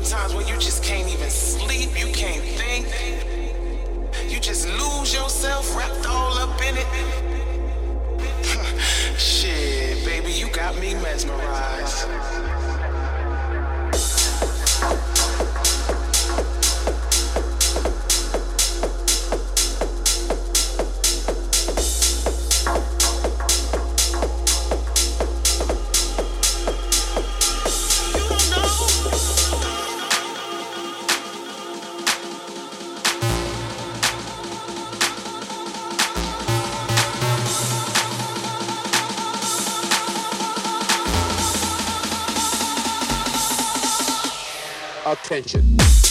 Sometimes when you just can't even sleep, you can't think. You just lose yourself, wrapped all up in it. Shit, baby, you got me mesmerized. Attention.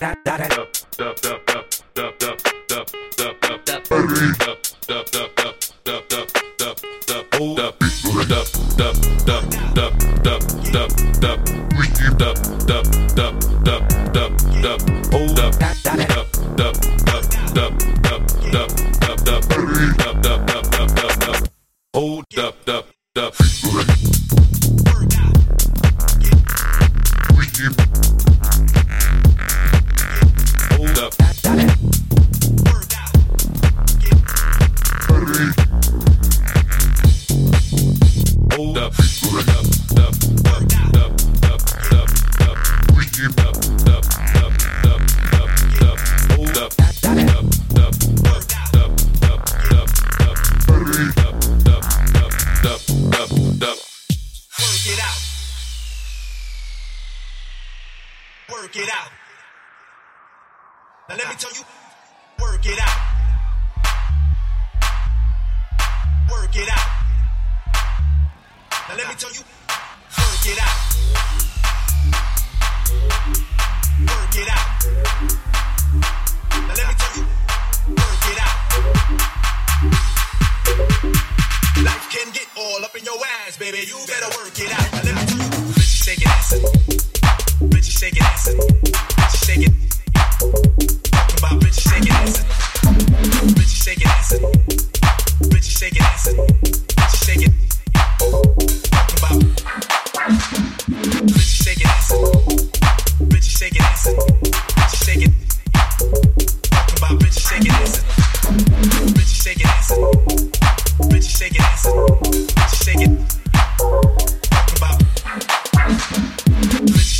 Dup, dup, dup, dup. Thank you.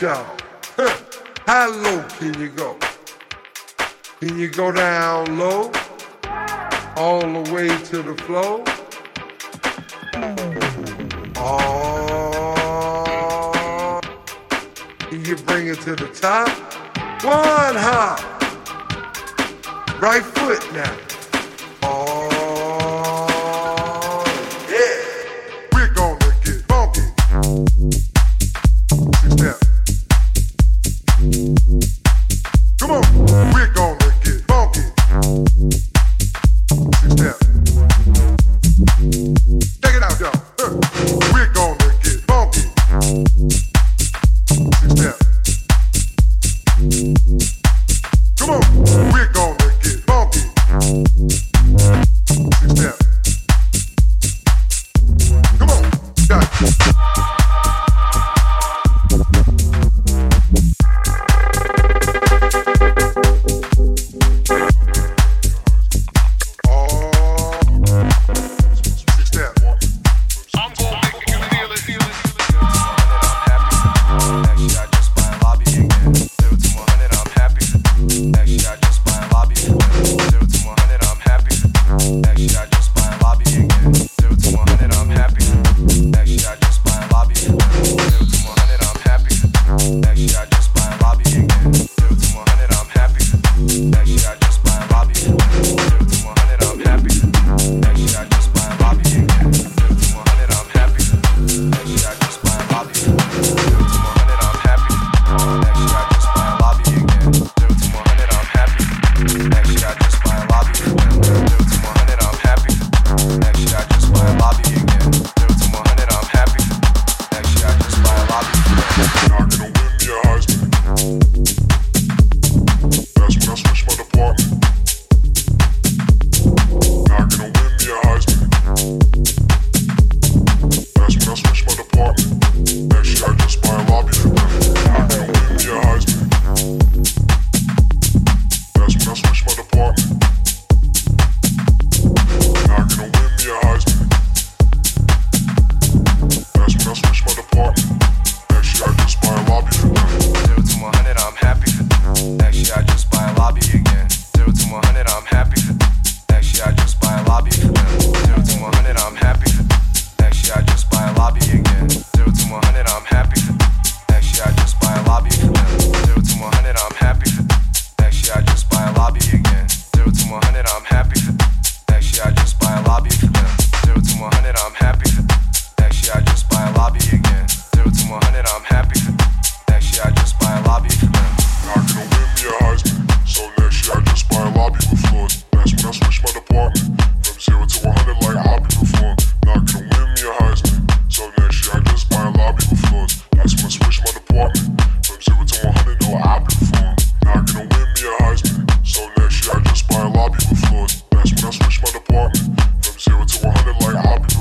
down? How low can you go? Can you go down low? All the way to the floor? Oh, can you bring it to the top? One hop. Right foot now. I'll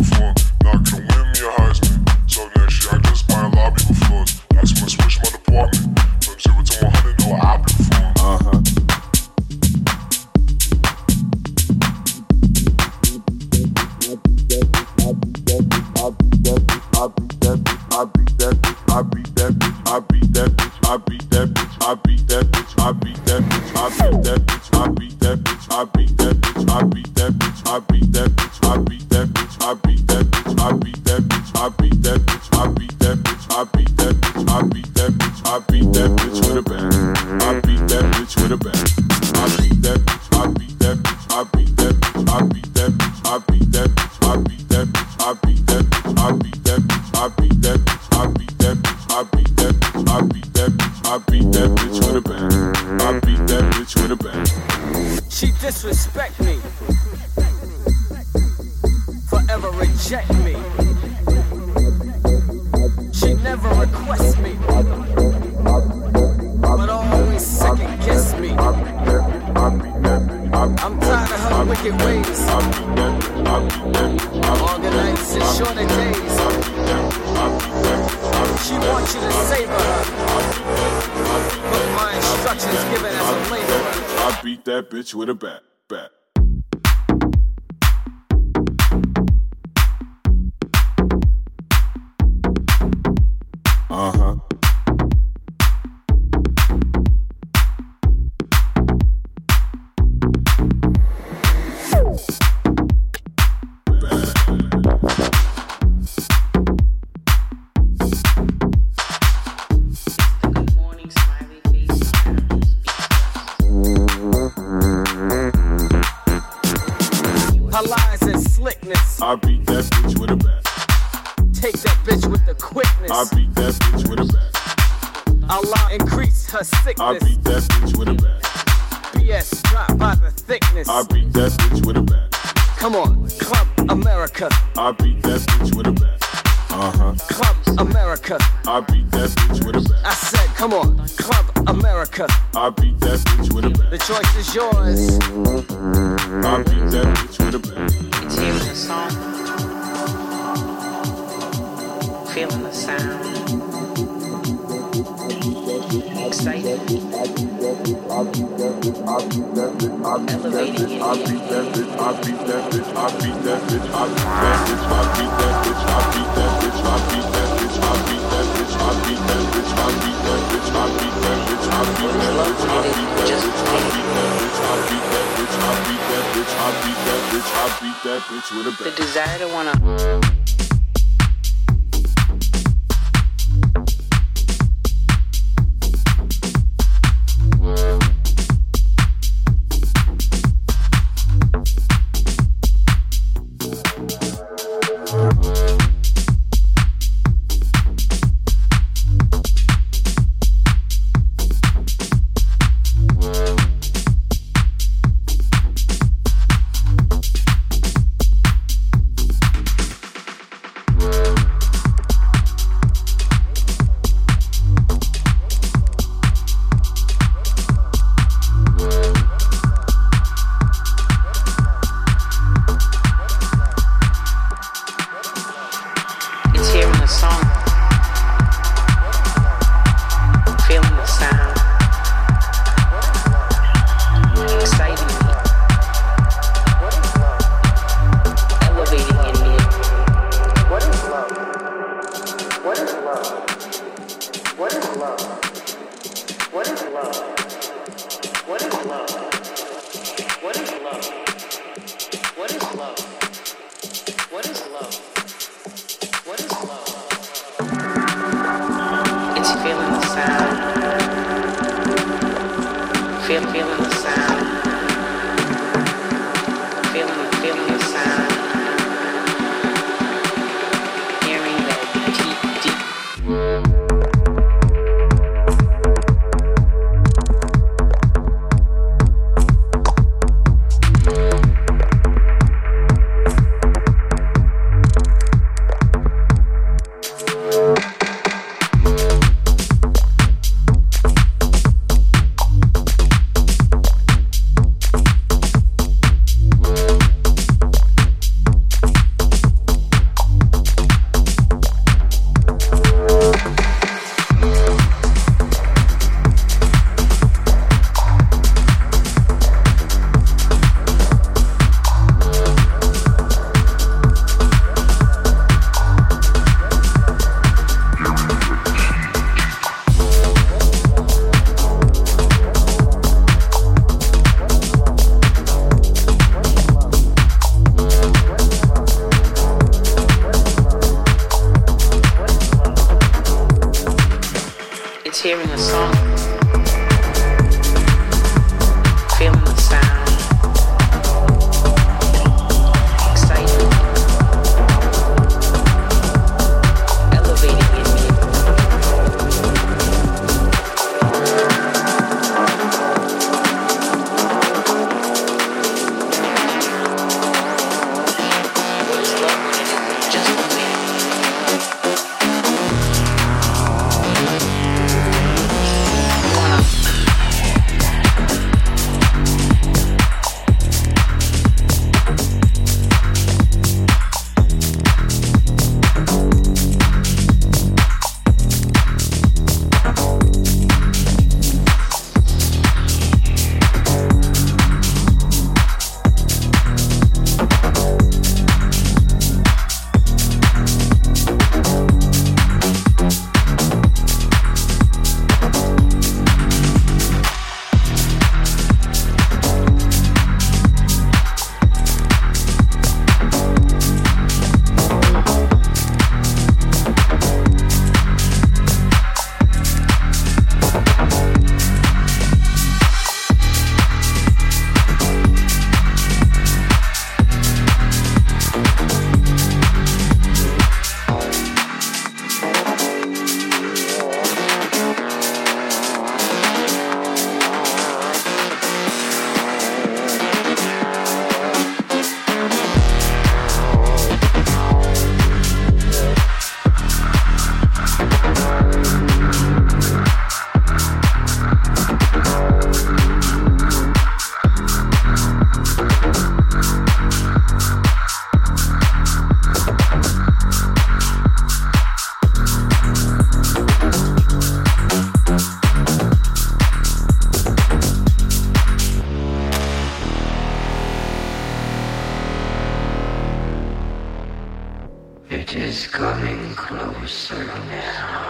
Her lies and slickness. I beat that bitch with a bat. Take that bitch with the quickness. I beat that bitch with a bat. Allah increase her sickness. I beat that bitch with a bat. BS drop by the thickness. I beat that bitch with a bat. Come on, Club America. I beat that bitch with a bat. Uh-huh. Club America. I beat that bitch with a bat. I said, come on, Club America. I beat that bitch with a bat. The choice is yours. I beat that bitch with a bat. Feeling the song. Feeling the sound. Excited. The desire to wanna closer now.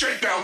shakedown.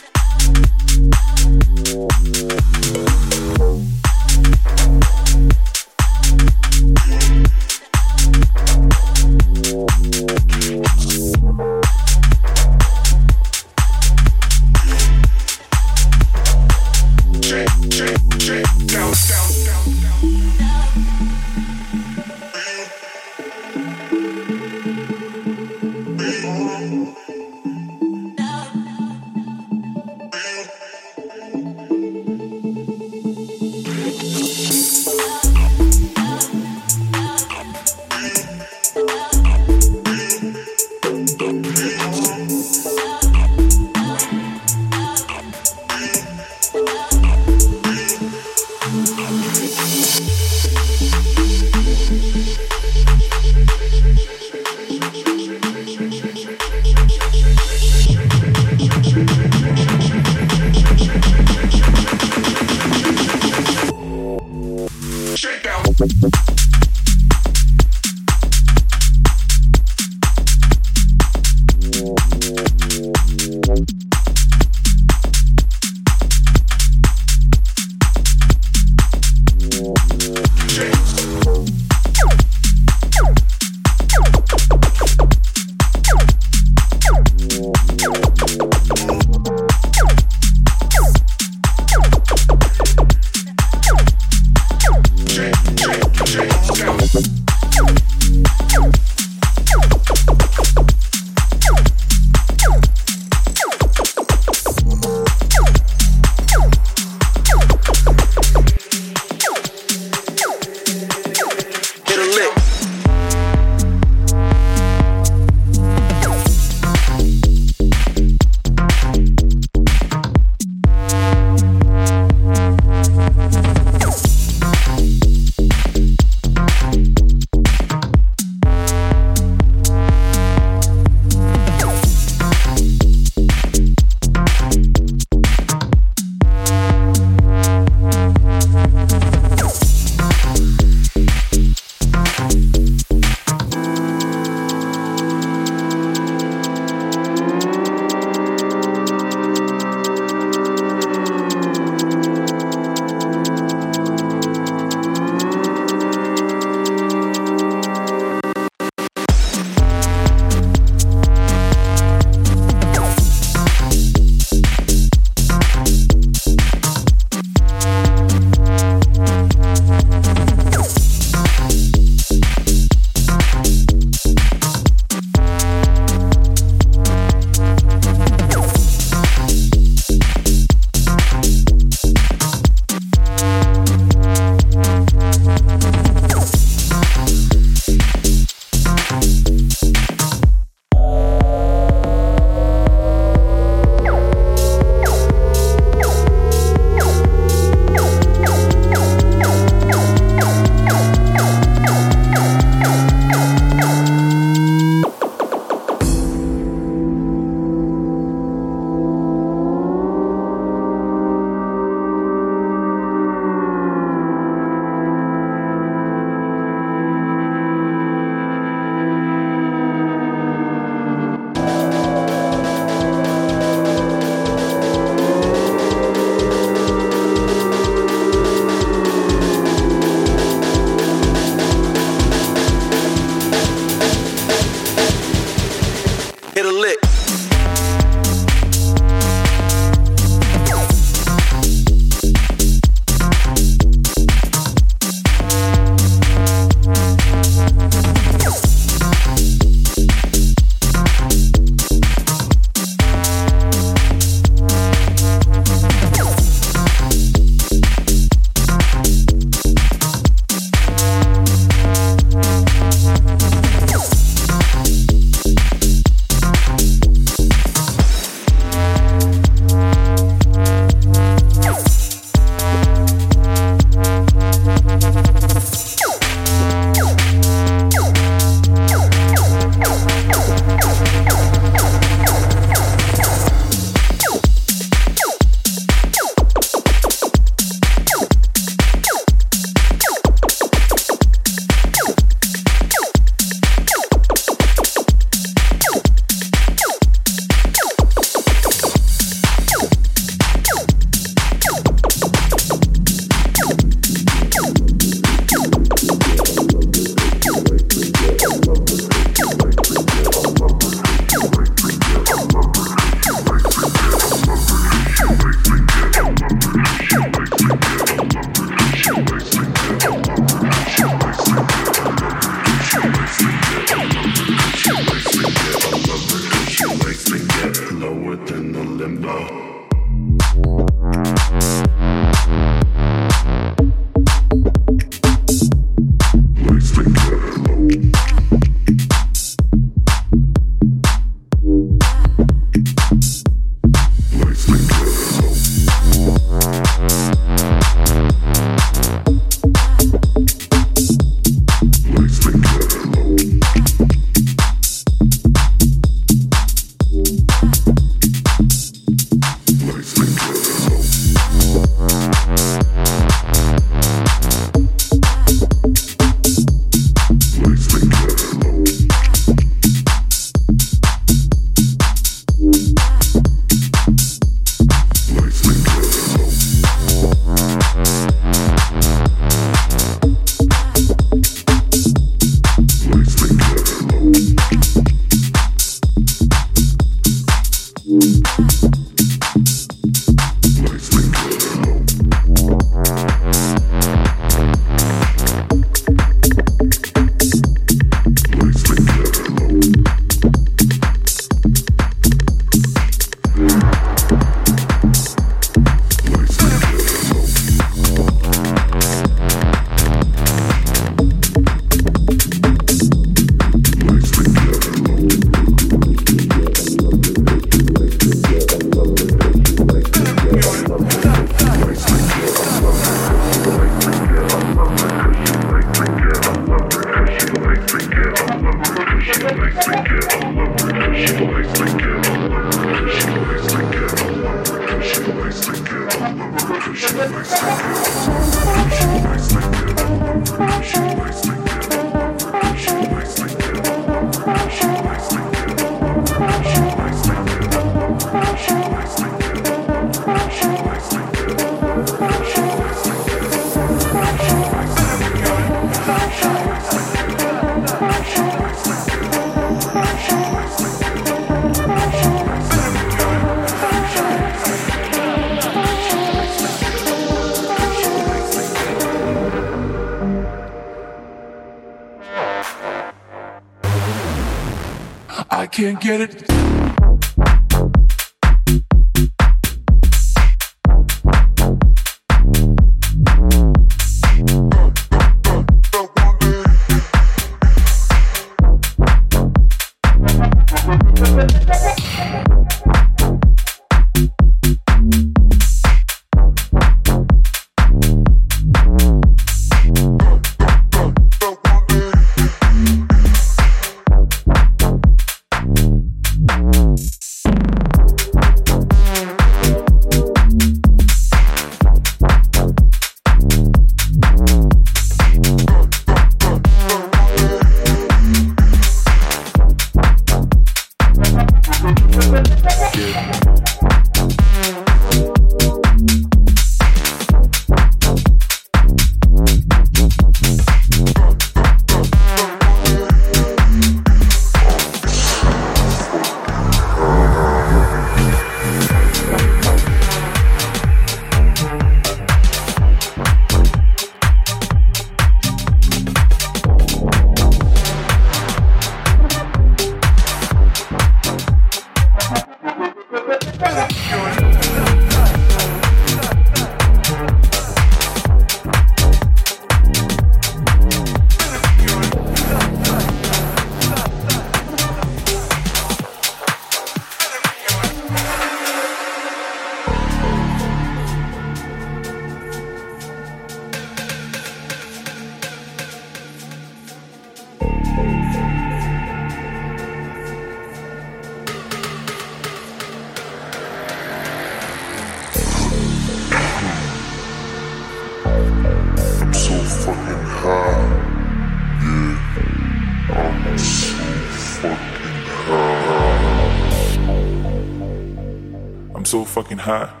fucking high.